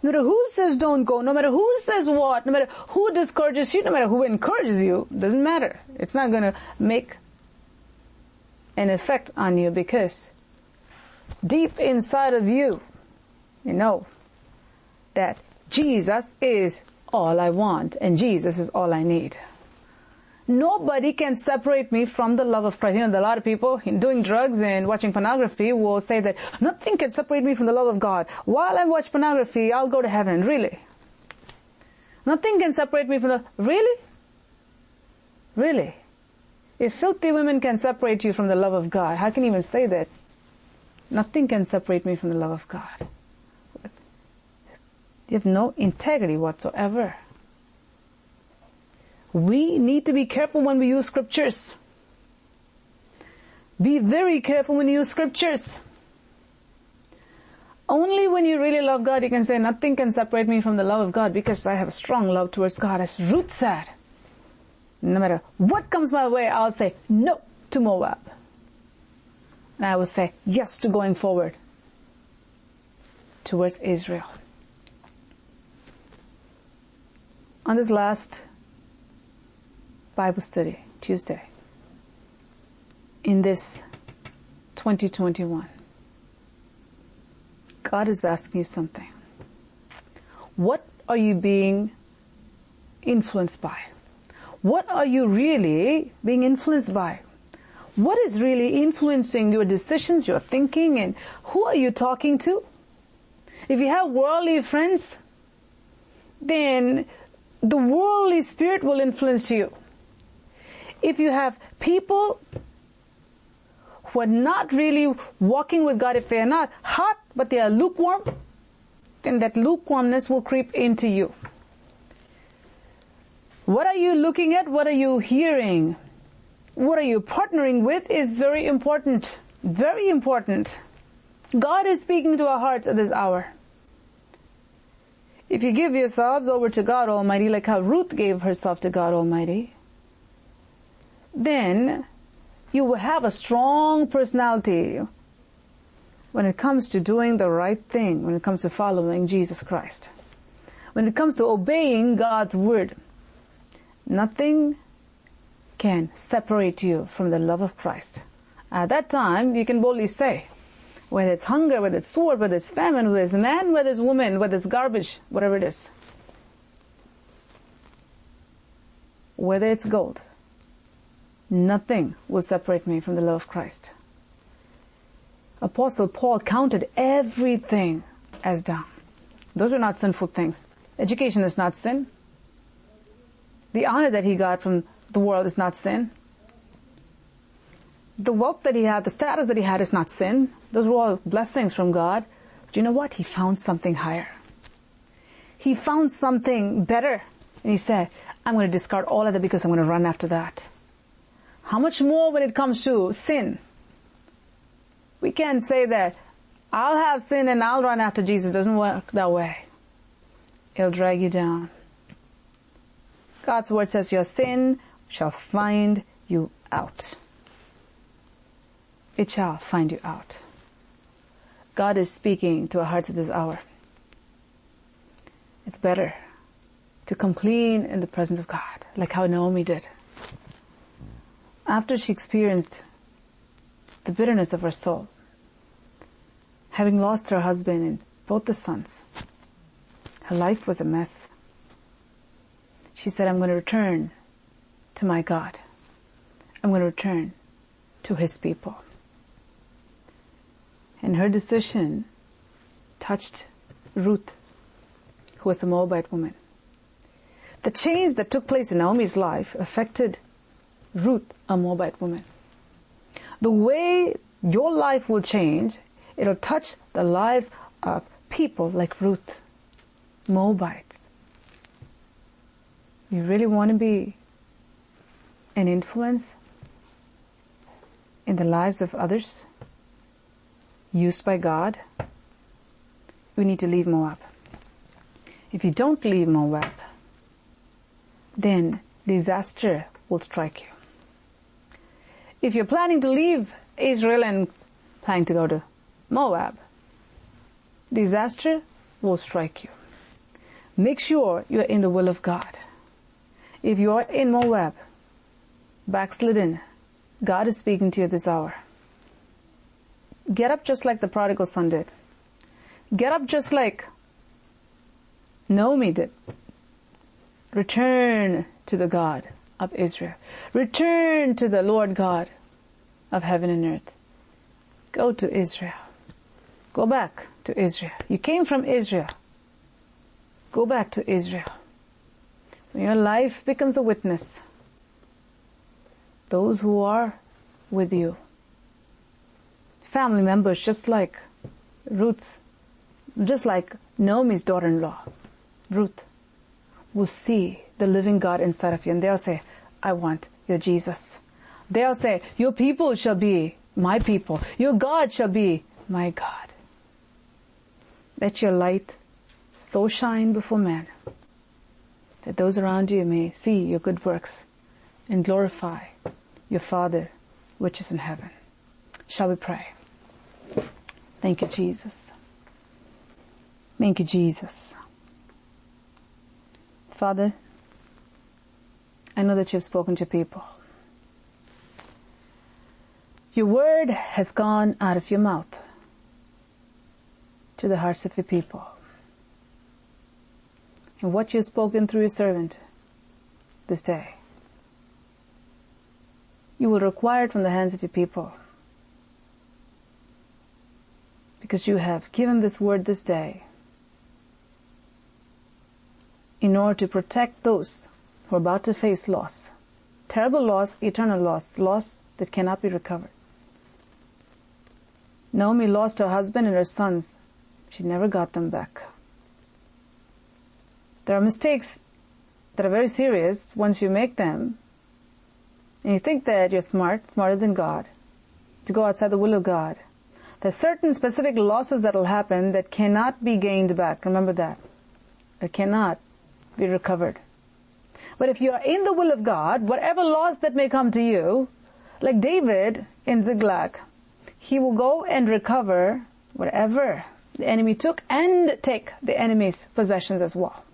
No matter who says don't go, no matter who says what, no matter who discourages you, no matter who encourages you, doesn't matter. It's not gonna make an effect on you because deep inside of you, you know that Jesus is all I want and Jesus is all I need. Nobody can separate me from the love of Christ. You know, a lot of people doing drugs and watching pornography will say that nothing can separate me from the love of God. While I watch pornography, I'll go to heaven. Really? Nothing can separate me from the, really? Really? If filthy women can separate you from the love of God, how can you even say that? Nothing can separate me from the love of God. You have no integrity whatsoever. We need to be careful when we use scriptures. Be very careful when you use scriptures. Only when you really love God, you can say, nothing can separate me from the love of God because I have a strong love towards God, as Ruth said. No matter what comes my way, I'll say no to Moab. And I will say yes to going forward towards Israel. On this last Bible study Tuesday in this 2021, God is asking you something. What are you being influenced by? What are you really being influenced by? What is really influencing your decisions, your thinking, and who are you talking to? If you have worldly friends, then the worldly spirit will influence you. If you have people who are not really walking with God, if they are not hot, but they are lukewarm, then that lukewarmness will creep into you. What are you looking at? What are you hearing? What are you partnering with is very important. Very important. God is speaking to our hearts at this hour. If you give yourselves over to God Almighty, like how Ruth gave herself to God Almighty, then you will have a strong personality when it comes to doing the right thing, when it comes to following Jesus Christ. When it comes to obeying God's word, nothing can separate you from the love of Christ. At that time, you can boldly say, whether it's hunger, whether it's sword, whether it's famine, whether it's man, whether it's woman, whether it's garbage, whatever it is. Whether it's gold, nothing will separate me from the love of Christ. Apostle Paul counted everything as dung. Those were not sinful things. Education is not sin. The honor that he got from the world is not sin. The wealth that he had, the status that he had is not sin. Those were all blessings from God. But you know what? He found something higher. He found something better. And he said, I'm going to discard all of that because I'm going to run after that. How much more when it comes to sin? We can't say that I'll have sin and I'll run after Jesus. It doesn't work that way. It'll drag you down. God's word says your sin shall find you out. It shall find you out. God is speaking to our hearts at this hour. It's better to come clean in the presence of God, like how Naomi did. After she experienced the bitterness of her soul, having lost her husband and both the sons, her life was a mess. She said, I'm going to return to my God. I'm going to return to his people. And her decision touched Ruth, who was a Moabite woman. The change that took place in Naomi's life affected Ruth, a Moabite woman. The way your life will change, it'll touch the lives of people like Ruth, Moabites. You really want to be an influence in the lives of others used by God? We need to leave Moab. If you don't leave Moab, then disaster will strike you. If you're planning to leave Israel and planning to go to Moab, disaster will strike you. Make sure you're in the will of God. If you're in Moab, backslidden, God is speaking to you this hour. Get up just like the prodigal son did. Get up just like Naomi did. Return to the God of Israel. Return to the Lord God of heaven and earth. Go to Israel. Go back to Israel. You came from Israel. Go back to Israel. Your life becomes a witness, those who are with you, family members just like Ruth, just like Naomi's daughter-in-law, Ruth, will see the living God inside of you and they'll say, I want your Jesus. They'll say, your people shall be my people. Your God shall be my God. Let your light so shine before men that those around you may see your good works and glorify your Father which is in heaven. Shall we pray? Thank you, Jesus. Thank you, Jesus. Father, I know that you've spoken to people. Your word has gone out of your mouth to the hearts of your people. And what you've spoken through your servant this day, you will require it from the hands of your people. Because you have given this word this day in order to protect those who are about to face loss. Terrible loss, eternal loss, loss that cannot be recovered. Naomi lost her husband and her sons. She never got them back. There are mistakes that are very serious once you make them. And you think that you're smart, smarter than God, to go outside the will of God. There's certain specific losses that will happen that cannot be gained back. Remember that. It cannot be recovered. But if you are in the will of God, whatever loss that may come to you, like David in Ziklag, he will go and recover whatever the enemy took and take the enemy's possessions as well.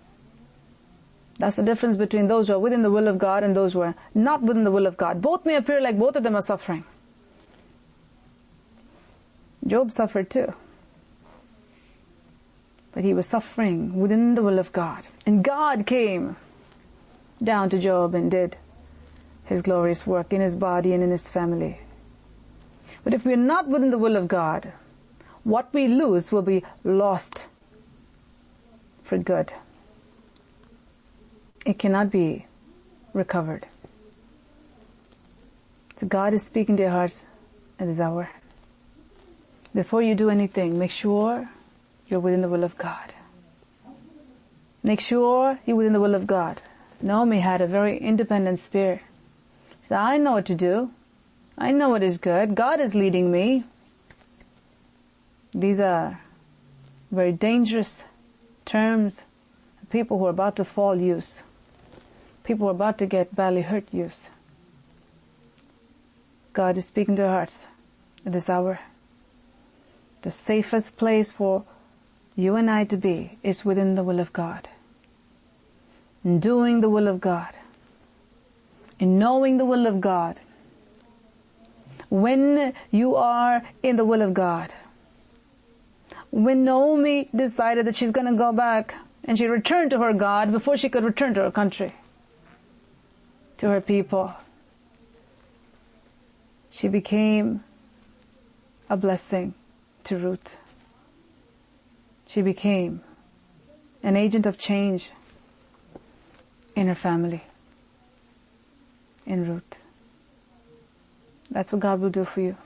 That's the difference between those who are within the will of God and those who are not within the will of God. Both may appear like both of them are suffering. Job suffered too. But he was suffering within the will of God. And God came down to Job and did his glorious work in his body and in his family. But if we're not within the will of God, what we lose will be lost for good. It cannot be recovered. So God is speaking to your hearts at this hour. Before you do anything, make sure you're within the will of God. Make sure you're within the will of God. Naomi had a very independent spirit. She said, I know what to do. I know what is good. God is leading me. These are very dangerous terms people who are about to fall use. People are about to get badly hurt use. God is speaking to our hearts at this hour. The safest place for you and I to be is within the will of God. In doing the will of God. In knowing the will of God. When you are in the will of God. When Naomi decided that she's gonna go back and she returned to her God before she could return to her country. To her people. She became a blessing to Ruth. She became an agent of change in her family, in Ruth. That's what God will do for you.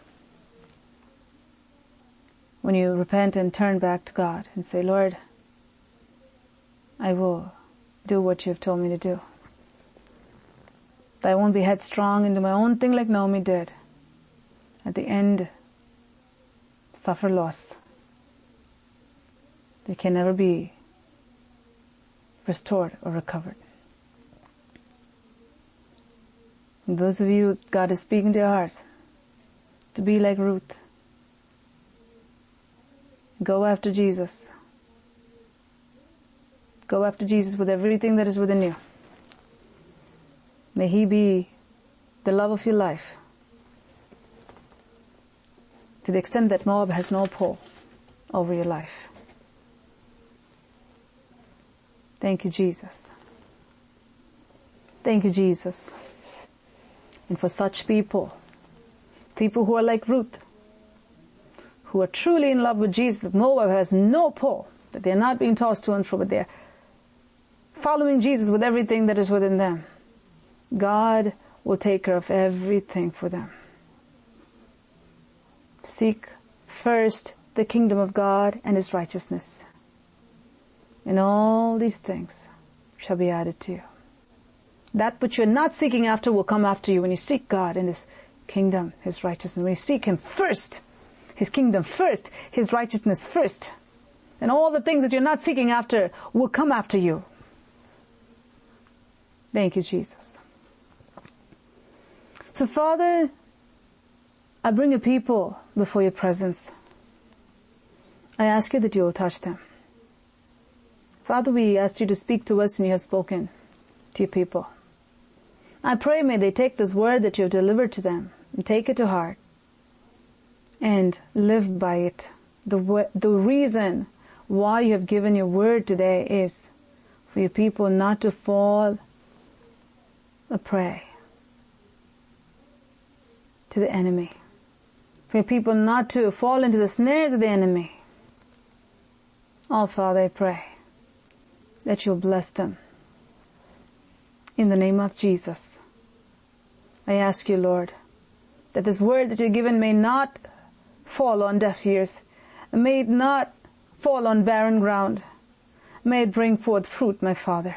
When you repent and turn back to God and say, Lord, I will do what you have told me to do. I won't be headstrong and do my own thing like Naomi did. At the end, suffer loss. They can never be restored or recovered. And those of you, God is speaking to your hearts to be like Ruth. Go after Jesus. Go after Jesus with everything that is within you. May He be the love of your life to the extent that Moab has no pull over your life. Thank you, Jesus. Thank you, Jesus. And for such people, people who are like Ruth, who are truly in love with Jesus, that Moab has no pull, that they're not being tossed to and fro, but they're following Jesus with everything that is within them. God will take care of everything for them. Seek first the kingdom of God and His righteousness. And all these things shall be added to you. That which you're not seeking after will come after you when you seek God and His kingdom, His righteousness. When you seek Him first, His kingdom first, His righteousness first, and all the things that you're not seeking after will come after you. Thank you, Jesus. So Father, I bring your people before your presence. I ask you that you will touch them. Father, we ask you to speak to us and you have spoken to your people. I pray may they take this word that you have delivered to them and take it to heart and live by it. The, the reason why you have given your word today is for your people not to fall a prey to the enemy. For people not to fall into the snares of the enemy. Oh Father, I pray that you'll bless them. In the name of Jesus, I ask you, Lord, that this word that you've given may not fall on deaf ears, may it not fall on barren ground, may it bring forth fruit, my Father.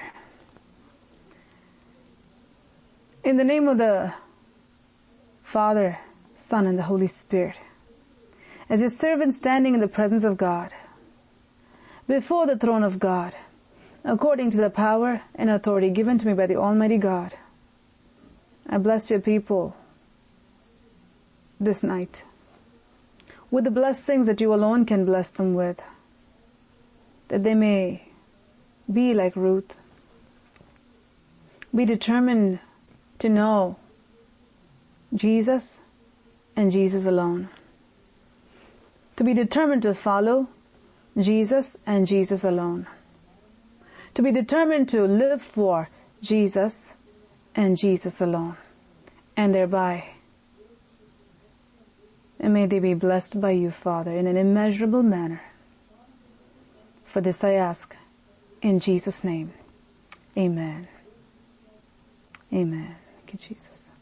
In the name of the Father, Son, and the Holy Spirit, as your servant standing in the presence of God, before the throne of God, according to the power and authority given to me by the Almighty God. I bless your people this night with the blessed things that you alone can bless them with, that they may be like Ruth, be determined to know Jesus and Jesus alone. To be determined to follow Jesus and Jesus alone. To be determined to live for Jesus and Jesus alone. And thereby, and may they be blessed by you, Father, in an immeasurable manner. For this I ask in Jesus' name. Amen. Amen. Thank you, Jesus.